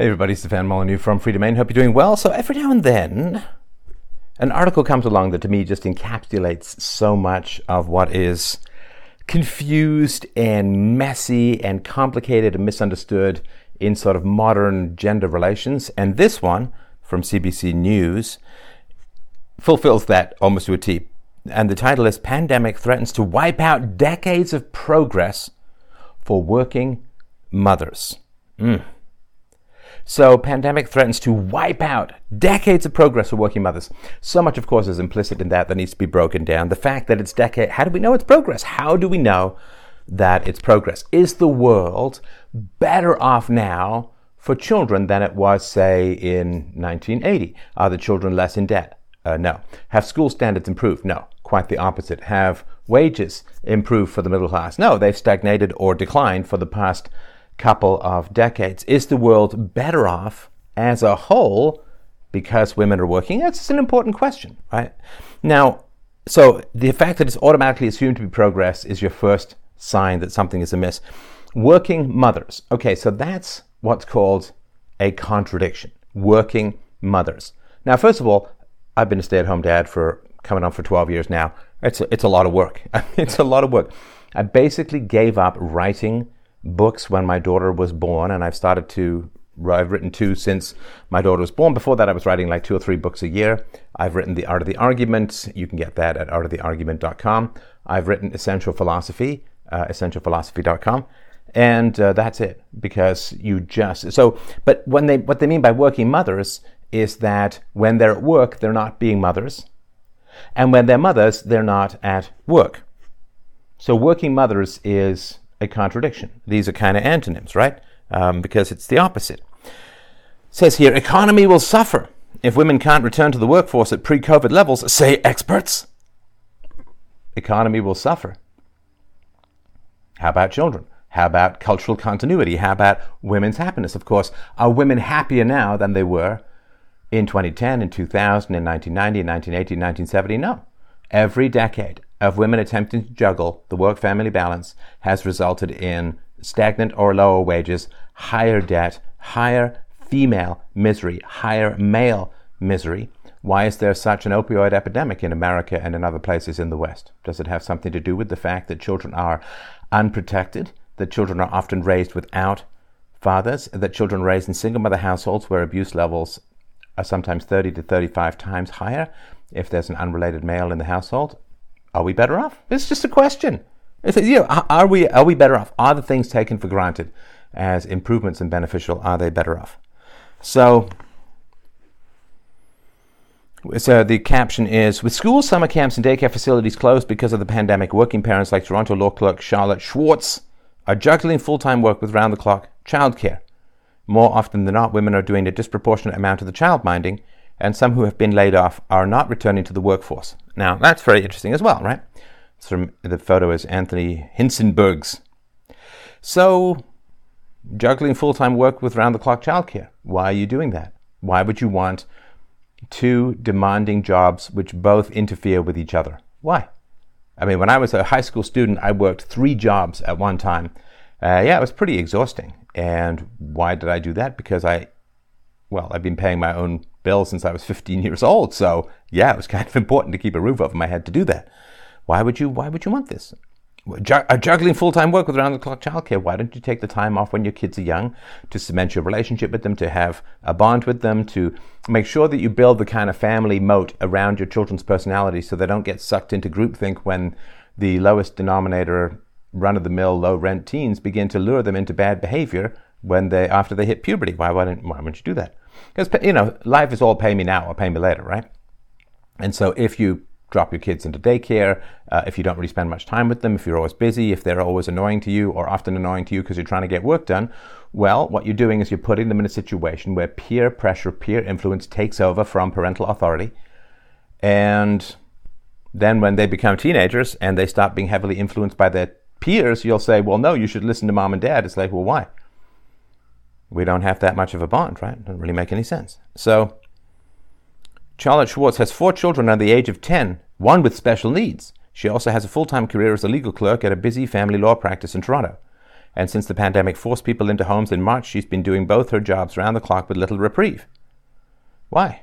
Hey everybody, Stefan Molyneux from Freedomain. Hope you're doing well. So every now and then, an article comes along that to me just encapsulates so much of what is confused and messy and complicated and misunderstood in sort of modern gender relations. And this one from CBC News fulfills that almost to a T. And the title is Pandemic Threatens to Wipe Out Decades of Progress for Working Mothers. Mm. So, pandemic threatens to wipe out decades of progress for working mothers. So much, of course, is implicit in that that needs to be broken down. The fact that it's decade, how do we know it's progress? How do we know that it's progress? Is the world better off now for children than it was, say, in 1980? Are the children less in debt? Uh, no. Have school standards improved? No. Quite the opposite. Have wages improved for the middle class? No, they've stagnated or declined for the past couple of decades. Is the world better off as a whole because women are working? That's an important question, right? Now, so the fact that it's automatically assumed to be progress is your first sign that something is amiss. Working mothers. Okay, so that's what's called a contradiction. Working mothers. Now, first of all, I've been a stay at home dad for coming on for 12 years now. It's a, it's a lot of work. it's a lot of work. I basically gave up writing books when my daughter was born, and I've started to. I've written two since my daughter was born. Before that, I was writing like two or three books a year. I've written The Art of the Argument. You can get that at artoftheargument.com. I've written Essential Philosophy, uh, essentialphilosophy.com and uh, that's it because you just so but when they what they mean by working mothers is that when they're at work they're not being mothers and when they're mothers they're not at work so working mothers is a contradiction. These are kind of antonyms, right? Um, because it's the opposite. It says here, economy will suffer if women can't return to the workforce at pre-COVID levels, say experts. Economy will suffer. How about children? How about cultural continuity? How about women's happiness? Of course, are women happier now than they were in 2010, in 2000, in 1990, in 1980, 1970? No. Every decade, of women attempting to juggle the work family balance has resulted in stagnant or lower wages, higher debt, higher female misery, higher male misery. Why is there such an opioid epidemic in America and in other places in the West? Does it have something to do with the fact that children are unprotected, that children are often raised without fathers, that children raised in single mother households where abuse levels are sometimes 30 to 35 times higher if there's an unrelated male in the household? Are we better off? It's just a question. It's you know, are we are we better off? Are the things taken for granted as improvements and beneficial? Are they better off? So, so the caption is: With schools, summer camps, and daycare facilities closed because of the pandemic, working parents like Toronto law clerk Charlotte Schwartz are juggling full-time work with round-the-clock childcare. More often than not, women are doing a disproportionate amount of the childminding and some who have been laid off are not returning to the workforce. Now, that's very interesting as well, right? From the photo is Anthony Hinsenberg's. So, juggling full time work with round the clock childcare. Why are you doing that? Why would you want two demanding jobs which both interfere with each other? Why? I mean, when I was a high school student, I worked three jobs at one time. Uh, yeah, it was pretty exhausting. And why did I do that? Because I, well, I've been paying my own bill since I was 15 years old. So yeah, it was kind of important to keep a roof over my head to do that. Why would you? Why would you want this? Uh, juggling full-time work with round-the-clock childcare. Why don't you take the time off when your kids are young to cement your relationship with them, to have a bond with them, to make sure that you build the kind of family moat around your children's personality so they don't get sucked into groupthink when the lowest denominator run-of-the-mill low-rent teens begin to lure them into bad behavior when they after they hit puberty. Why wouldn't why wouldn't you do that? Because you know life is all pay me now or pay me later, right? And so if you drop your kids into daycare, uh, if you don't really spend much time with them, if you're always busy, if they're always annoying to you or often annoying to you because you're trying to get work done, well, what you're doing is you're putting them in a situation where peer pressure, peer influence takes over from parental authority. And then when they become teenagers and they start being heavily influenced by their peers, you'll say, well, no, you should listen to mom and dad. It's like, well, why? We don't have that much of a bond, right? Doesn't really make any sense. So, Charlotte Schwartz has four children under the age of 10, one with special needs. She also has a full time career as a legal clerk at a busy family law practice in Toronto. And since the pandemic forced people into homes in March, she's been doing both her jobs round the clock with little reprieve. Why?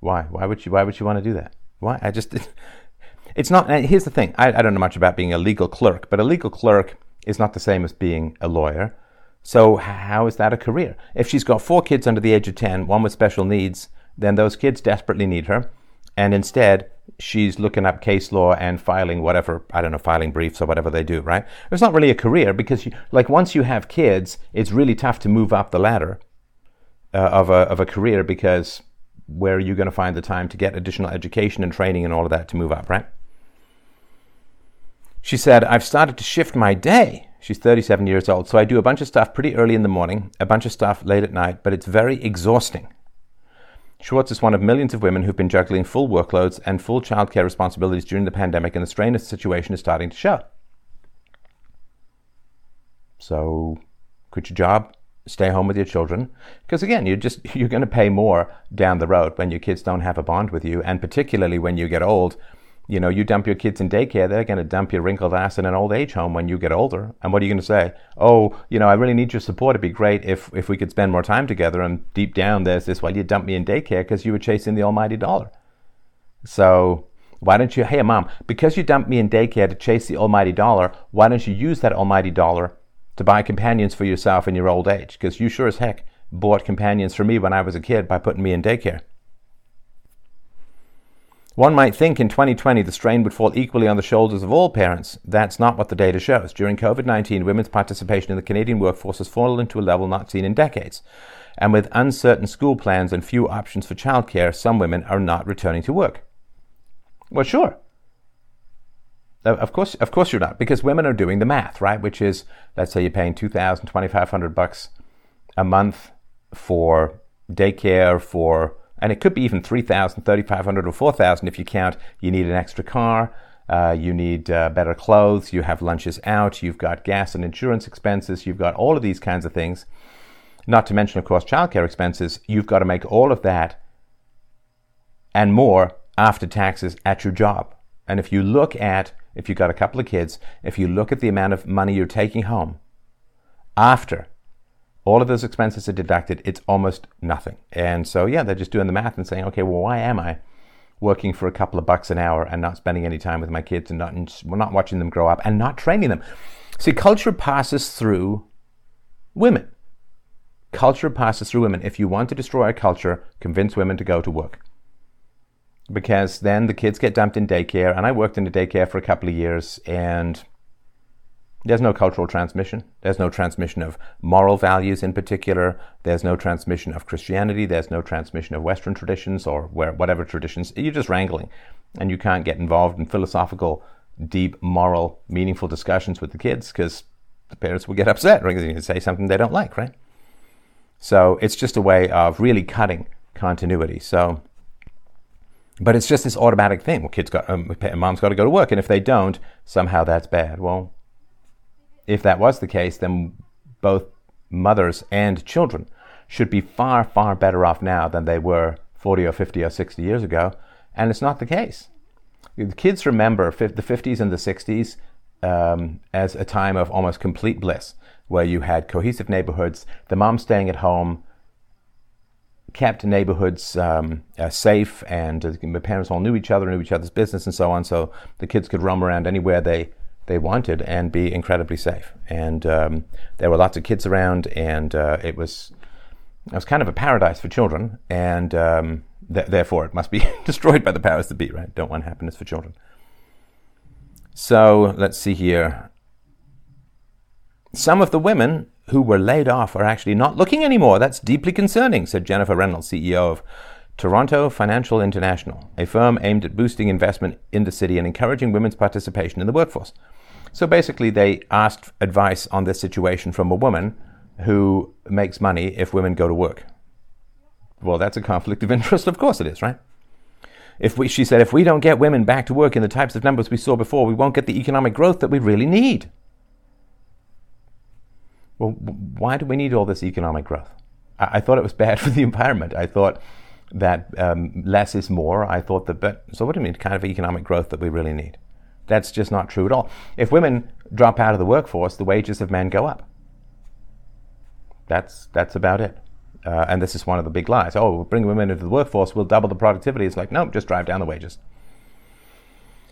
Why? Why would you? Why would you want to do that? Why? I just. It's not. Here's the thing. I, I don't know much about being a legal clerk, but a legal clerk is not the same as being a lawyer. So how is that a career? If she's got four kids under the age of ten, one with special needs, then those kids desperately need her, and instead she's looking up case law and filing whatever I don't know filing briefs or whatever they do. Right? It's not really a career because you, like once you have kids, it's really tough to move up the ladder uh, of a of a career because where are you going to find the time to get additional education and training and all of that to move up, right? She said, I've started to shift my day. She's 37 years old. So I do a bunch of stuff pretty early in the morning, a bunch of stuff late at night, but it's very exhausting. Schwartz is one of millions of women who've been juggling full workloads and full childcare responsibilities during the pandemic, and the strain of the situation is starting to show. So, quit your job, stay home with your children because again you're just you're going to pay more down the road when your kids don't have a bond with you and particularly when you get old you know you dump your kids in daycare they're going to dump your wrinkled ass in an old age home when you get older. And what are you going to say? Oh you know i really need your support. It'd be great if if we could spend more time together. And deep down there's this well you dumped me in daycare because you were chasing the almighty dollar. So why don't you hey mom because you dumped me in daycare to chase the almighty dollar why don't you use that almighty dollar to buy companions for yourself in your old age, because you sure as heck bought companions for me when I was a kid by putting me in daycare. One might think in 2020 the strain would fall equally on the shoulders of all parents. That's not what the data shows. During COVID 19, women's participation in the Canadian workforce has fallen to a level not seen in decades. And with uncertain school plans and few options for childcare, some women are not returning to work. Well, sure. Of course, of course you're not, because women are doing the math, right? Which is, let's say you're paying 2,000, 2,500 bucks a month for daycare, for, and it could be even 3,000, 3,500 or 4,000 if you count, you need an extra car, uh, you need uh, better clothes, you have lunches out, you've got gas and insurance expenses, you've got all of these kinds of things. Not to mention, of course, childcare expenses. You've got to make all of that and more after taxes at your job. And if you look at if you've got a couple of kids, if you look at the amount of money you're taking home after all of those expenses are deducted, it's almost nothing. And so, yeah, they're just doing the math and saying, okay, well, why am I working for a couple of bucks an hour and not spending any time with my kids and not, not watching them grow up and not training them? See, culture passes through women. Culture passes through women. If you want to destroy a culture, convince women to go to work because then the kids get dumped in daycare. And I worked in a daycare for a couple of years, and there's no cultural transmission. There's no transmission of moral values in particular. There's no transmission of Christianity. There's no transmission of Western traditions or where, whatever traditions. You're just wrangling, and you can't get involved in philosophical, deep, moral, meaningful discussions with the kids because the parents will get upset or you say something they don't like, right? So it's just a way of really cutting continuity. So but it's just this automatic thing. Well, kids got, um, mom's got to go to work, and if they don't, somehow that's bad. Well, if that was the case, then both mothers and children should be far, far better off now than they were 40 or 50 or 60 years ago. And it's not the case. The kids remember the 50s and the 60s um, as a time of almost complete bliss, where you had cohesive neighborhoods, the mom staying at home, kept neighborhoods um, uh, safe, and uh, the parents all knew each other, knew each other's business, and so on. So the kids could roam around anywhere they they wanted and be incredibly safe. And um, there were lots of kids around, and uh, it was it was kind of a paradise for children, and um, th- therefore it must be destroyed by the powers that be. Right? Don't want happiness for children. So let's see here. Some of the women who were laid off are actually not looking anymore. That's deeply concerning, said Jennifer Reynolds, CEO of Toronto Financial International, a firm aimed at boosting investment in the city and encouraging women's participation in the workforce. So basically, they asked advice on this situation from a woman who makes money if women go to work. Well, that's a conflict of interest. Of course it is, right? If we, she said, if we don't get women back to work in the types of numbers we saw before, we won't get the economic growth that we really need. Well, why do we need all this economic growth? I, I thought it was bad for the environment. I thought that um, less is more. I thought that, but so what do you mean, kind of economic growth that we really need? That's just not true at all. If women drop out of the workforce, the wages of men go up. That's that's about it. Uh, and this is one of the big lies. Oh, we'll bring women into the workforce, we'll double the productivity. It's like, no, just drive down the wages.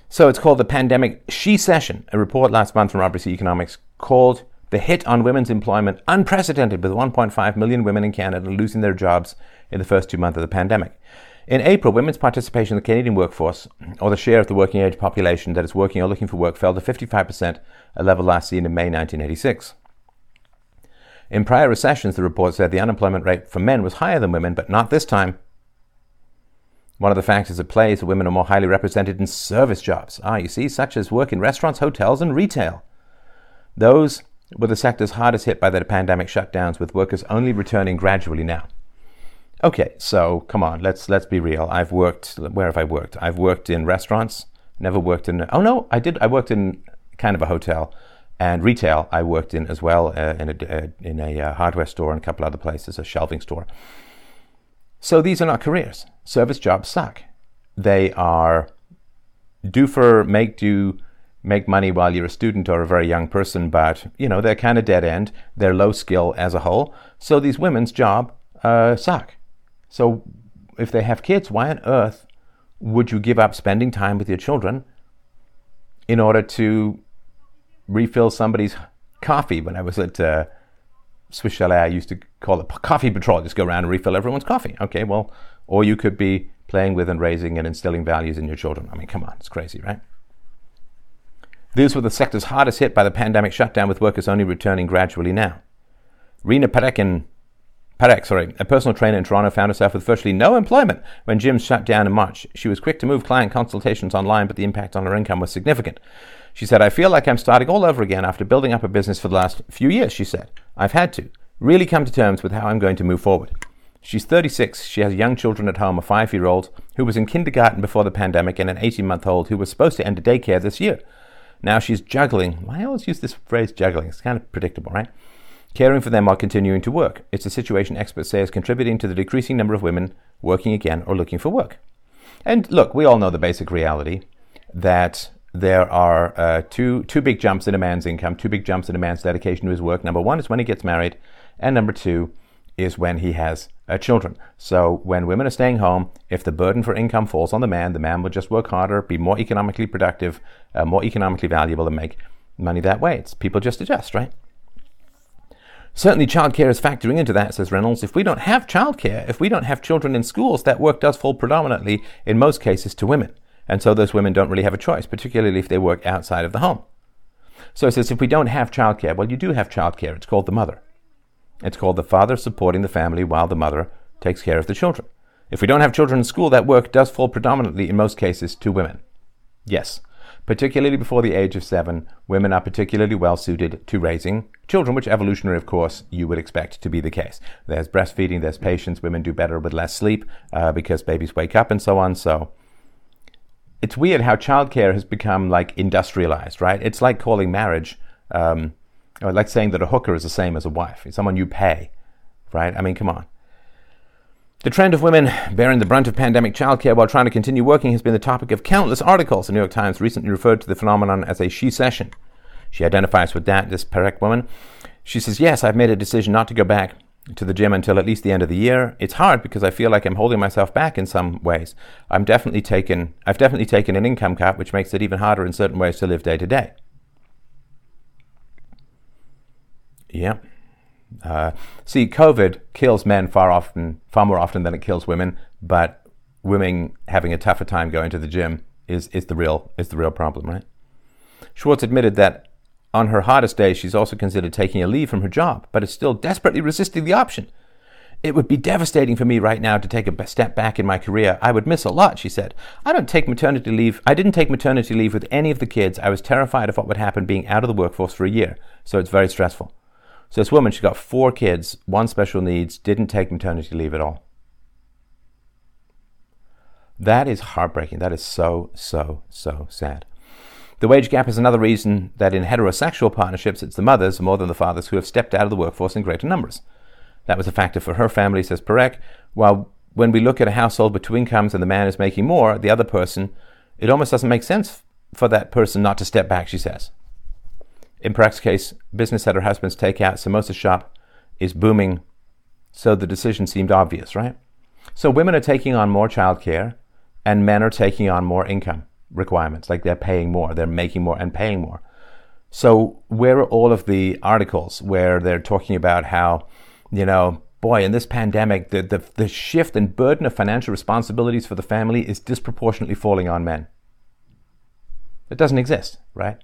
So it's called the Pandemic She-cession. A report last month from RBC Economics called the hit on women's employment unprecedented, with 1.5 million women in Canada losing their jobs in the first two months of the pandemic. In April, women's participation in the Canadian workforce, or the share of the working age population that is working or looking for work, fell to 55%, a level last seen in May 1986. In prior recessions, the report said the unemployment rate for men was higher than women, but not this time. One of the factors at play is that women are more highly represented in service jobs. Ah, you see, such as work in restaurants, hotels, and retail. Those were the sectors hardest hit by the pandemic shutdowns, with workers only returning gradually now. Okay, so come on, let's let's be real. I've worked. Where have I worked? I've worked in restaurants. Never worked in. Oh no, I did. I worked in kind of a hotel and retail. I worked in as well uh, in a uh, in a uh, hardware store and a couple other places, a shelving store. So these are not careers. Service jobs suck. They are do for make do make money while you're a student or a very young person, but you know they're kind of dead end. They're low skill as a whole. So these women's job uh, suck. So if they have kids, why on earth would you give up spending time with your children in order to refill somebody's coffee? When I was at uh, Swiss Chalet, I used to call it coffee patrol. Just go around and refill everyone's coffee. Okay, well, or you could be playing with and raising and instilling values in your children. I mean, come on, it's crazy, right? These were the sectors hardest hit by the pandemic shutdown, with workers only returning gradually now. Rena Parekin Parek, sorry, a personal trainer in Toronto found herself with virtually no employment when gyms shut down in March. She was quick to move client consultations online, but the impact on her income was significant. She said, I feel like I'm starting all over again after building up a business for the last few years, she said. I've had to really come to terms with how I'm going to move forward. She's 36. She has young children at home, a five year old who was in kindergarten before the pandemic and an 18 month old who was supposed to enter daycare this year. Now she's juggling. I always use this phrase juggling. It's kind of predictable, right? Caring for them while continuing to work. It's a situation experts say is contributing to the decreasing number of women working again or looking for work. And look, we all know the basic reality that there are uh, two, two big jumps in a man's income, two big jumps in a man's dedication to his work. Number one is when he gets married, and number two is when he has uh, children. So when women are staying home, if the burden for income falls on the man, the man will just work harder, be more economically productive, uh, more economically valuable, and make money that way. It's people just adjust, right? Certainly, childcare is factoring into that, says Reynolds. If we don't have childcare, if we don't have children in schools, that work does fall predominantly, in most cases, to women. And so those women don't really have a choice, particularly if they work outside of the home. So it says if we don't have childcare, well, you do have childcare. It's called the mother. It's called the father supporting the family while the mother takes care of the children. If we don't have children in school, that work does fall predominantly, in most cases, to women. Yes, Particularly before the age of seven, women are particularly well suited to raising children, which evolutionary, of course, you would expect to be the case. There's breastfeeding, there's patience, women do better with less sleep uh, because babies wake up and so on. So it's weird how childcare has become like industrialized, right? It's like calling marriage, um, or like saying that a hooker is the same as a wife. It's someone you pay, right? I mean, come on. The trend of women bearing the brunt of pandemic childcare while trying to continue working has been the topic of countless articles. The New York Times recently referred to the phenomenon as a she-cession. She identifies with that, this Perek woman. She says, Yes, I've made a decision not to go back to the gym until at least the end of the year. It's hard because I feel like I'm holding myself back in some ways. I'm definitely taken I've definitely taken an income cut, which makes it even harder in certain ways to live day to day. Yeah. Uh, see, COVID kills men far often, far more often than it kills women. But women having a tougher time going to the gym is is the real is the real problem, right? Schwartz admitted that on her hardest days, she's also considered taking a leave from her job, but is still desperately resisting the option. It would be devastating for me right now to take a step back in my career. I would miss a lot, she said. I don't take maternity leave. I didn't take maternity leave with any of the kids. I was terrified of what would happen being out of the workforce for a year, so it's very stressful. So this woman, she's got four kids, one special needs, didn't take maternity leave at all. That is heartbreaking. That is so, so, so sad. The wage gap is another reason that in heterosexual partnerships, it's the mothers more than the fathers who have stepped out of the workforce in greater numbers. That was a factor for her family, says Perek. While when we look at a household with two incomes and the man is making more, the other person, it almost doesn't make sense for that person not to step back, she says. In Perek's case, business at her husband's takeout samosa shop is booming, so the decision seemed obvious, right? So women are taking on more childcare, and men are taking on more income requirements. Like they're paying more, they're making more and paying more. So where are all of the articles where they're talking about how, you know, boy, in this pandemic, the, the, the shift and burden of financial responsibilities for the family is disproportionately falling on men? It doesn't exist, right?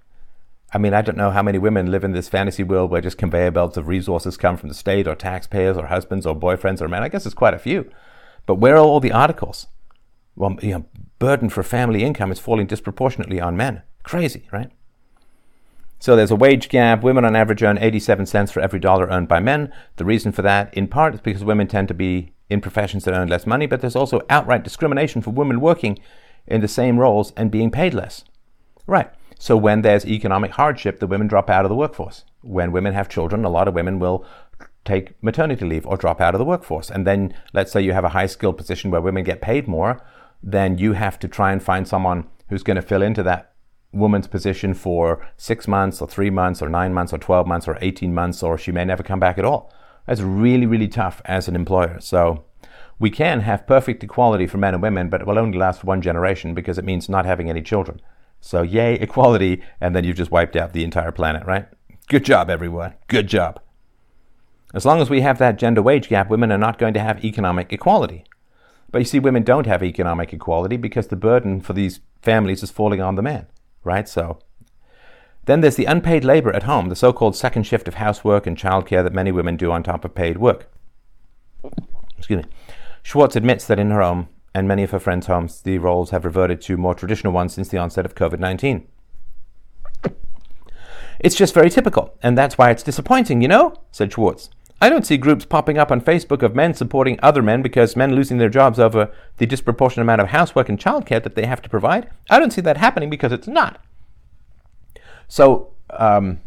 I mean, I don't know how many women live in this fantasy world where just conveyor belts of resources come from the state or taxpayers or husbands or boyfriends or men. I guess it's quite a few. But where are all the articles? Well, you know, burden for family income is falling disproportionately on men. Crazy, right? So there's a wage gap. Women on average earn 87 cents for every dollar earned by men. The reason for that, in part, is because women tend to be in professions that earn less money, but there's also outright discrimination for women working in the same roles and being paid less. Right. So when there's economic hardship, the women drop out of the workforce. When women have children, a lot of women will take maternity leave or drop out of the workforce. And then let's say you have a high skilled position where women get paid more, then you have to try and find someone who's going to fill into that woman's position for six months or three months or nine months or 12 months or 18 months, or she may never come back at all. That's really, really tough as an employer. So we can have perfect equality for men and women, but it will only last one generation because it means not having any children. So, yay, equality, and then you've just wiped out the entire planet, right? Good job, everyone. Good job. As long as we have that gender wage gap, women are not going to have economic equality. But you see, women don't have economic equality because the burden for these families is falling on the man, right? So, then there's the unpaid labor at home, the so called second shift of housework and childcare that many women do on top of paid work. Excuse me. Schwartz admits that in her home, and many of her friends' homes, the roles have reverted to more traditional ones since the onset of COVID 19. It's just very typical, and that's why it's disappointing, you know? said Schwartz. I don't see groups popping up on Facebook of men supporting other men because men losing their jobs over the disproportionate amount of housework and childcare that they have to provide. I don't see that happening because it's not. So, um,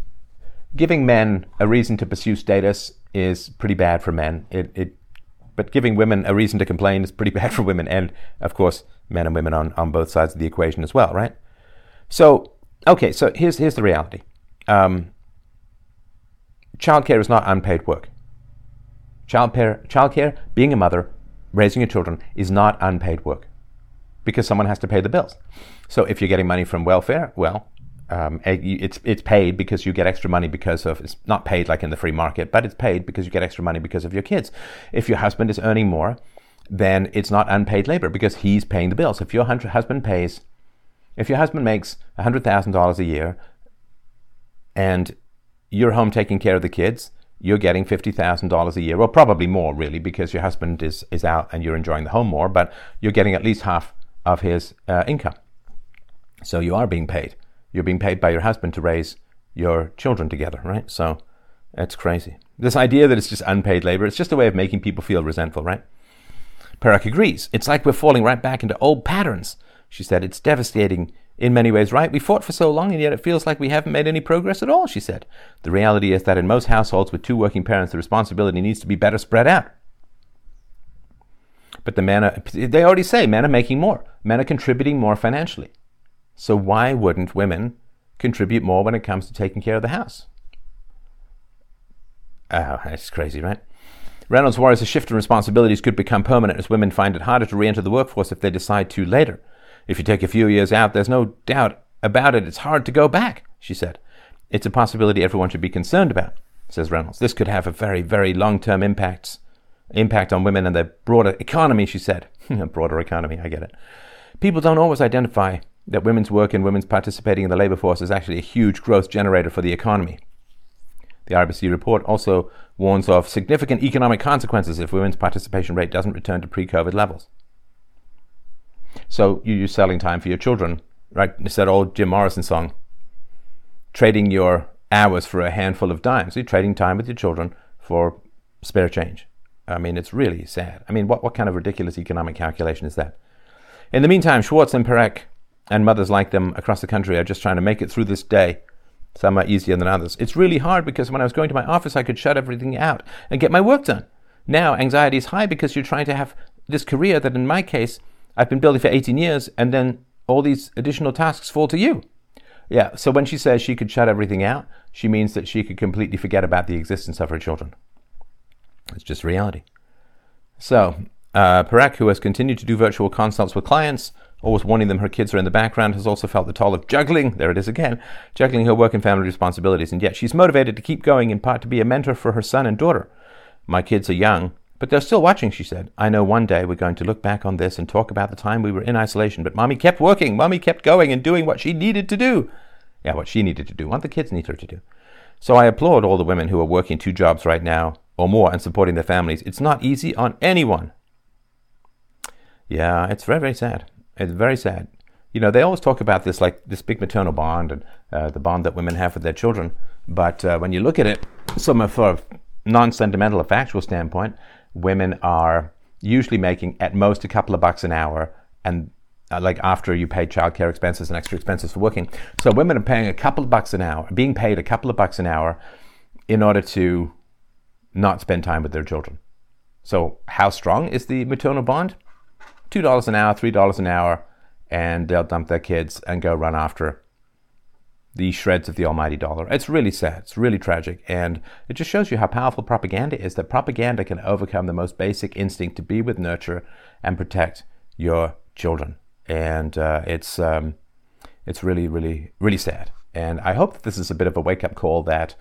giving men a reason to pursue status is pretty bad for men. It, it but giving women a reason to complain is pretty bad for women, and of course, men and women on, on both sides of the equation as well, right? So, okay, so here's, here's the reality um, childcare is not unpaid work. Childcare, childcare, being a mother, raising your children, is not unpaid work because someone has to pay the bills. So if you're getting money from welfare, well, um, it's it's paid because you get extra money because of it's not paid like in the free market, but it's paid because you get extra money because of your kids. If your husband is earning more, then it's not unpaid labor because he's paying the bills. If your husband pays, if your husband makes hundred thousand dollars a year, and you're home taking care of the kids, you're getting fifty thousand dollars a year, well, probably more really because your husband is is out and you're enjoying the home more, but you're getting at least half of his uh, income. So you are being paid you're being paid by your husband to raise your children together, right? So it's crazy. This idea that it's just unpaid labor, it's just a way of making people feel resentful, right? Perak agrees. It's like we're falling right back into old patterns. She said, It's devastating in many ways, right? We fought for so long and yet it feels like we haven't made any progress at all, she said. The reality is that in most households with two working parents, the responsibility needs to be better spread out. But the men are, they already say men are making more. Men are contributing more financially. So why wouldn't women contribute more when it comes to taking care of the house? Oh, that's crazy, right? Reynolds worries a shift in responsibilities could become permanent as women find it harder to re enter the workforce if they decide to later. If you take a few years out, there's no doubt about it, it's hard to go back, she said. It's a possibility everyone should be concerned about, says Reynolds. This could have a very, very long term impact impact on women and their broader economy, she said. broader economy, I get it. People don't always identify that women's work and women's participating in the labour force is actually a huge growth generator for the economy. The RBC report also warns of significant economic consequences if women's participation rate doesn't return to pre COVID levels. So you use selling time for your children, right? It's that old Jim Morrison song trading your hours for a handful of dimes. You're trading time with your children for spare change. I mean, it's really sad. I mean, what, what kind of ridiculous economic calculation is that? In the meantime, Schwartz and Perek and mothers like them across the country are just trying to make it through this day. Some are easier than others. It's really hard because when I was going to my office, I could shut everything out and get my work done. Now, anxiety is high because you're trying to have this career that, in my case, I've been building for 18 years, and then all these additional tasks fall to you. Yeah, so when she says she could shut everything out, she means that she could completely forget about the existence of her children. It's just reality. So, uh, Parak, who has continued to do virtual consults with clients, always warning them her kids are in the background, has also felt the toll of juggling, there it is again, juggling her work and family responsibilities, and yet she's motivated to keep going in part to be a mentor for her son and daughter. My kids are young, but they're still watching, she said. I know one day we're going to look back on this and talk about the time we were in isolation, but mommy kept working, mommy kept going and doing what she needed to do. Yeah, what she needed to do, what the kids need her to do. So I applaud all the women who are working two jobs right now or more and supporting their families. It's not easy on anyone. Yeah, it's very, very sad. It's very sad. You know, they always talk about this like this big maternal bond and uh, the bond that women have with their children. But uh, when you look at it, from a non-sentimental or factual standpoint, women are usually making at most a couple of bucks an hour, and uh, like after you pay childcare expenses and extra expenses for working. So women are paying a couple of bucks an hour, being paid a couple of bucks an hour, in order to not spend time with their children. So how strong is the maternal bond? $2 an hour, $3 an hour, and they'll dump their kids and go run after the shreds of the almighty dollar. It's really sad. It's really tragic. And it just shows you how powerful propaganda is that propaganda can overcome the most basic instinct to be with, nurture, and protect your children. And uh, it's, um, it's really, really, really sad. And I hope that this is a bit of a wake up call that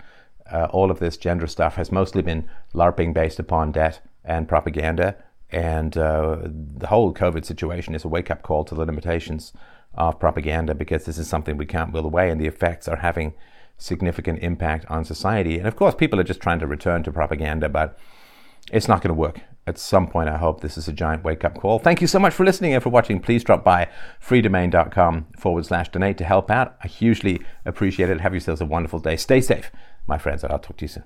uh, all of this gender stuff has mostly been LARPing based upon debt and propaganda and uh, the whole COVID situation is a wake up call to the limitations of propaganda because this is something we can't will away, and the effects are having significant impact on society. And of course, people are just trying to return to propaganda, but it's not going to work. At some point, I hope this is a giant wake up call. Thank you so much for listening and for watching. Please drop by freedomain.com forward slash donate to help out. I hugely appreciate it. Have yourselves a wonderful day. Stay safe, my friends, and I'll talk to you soon.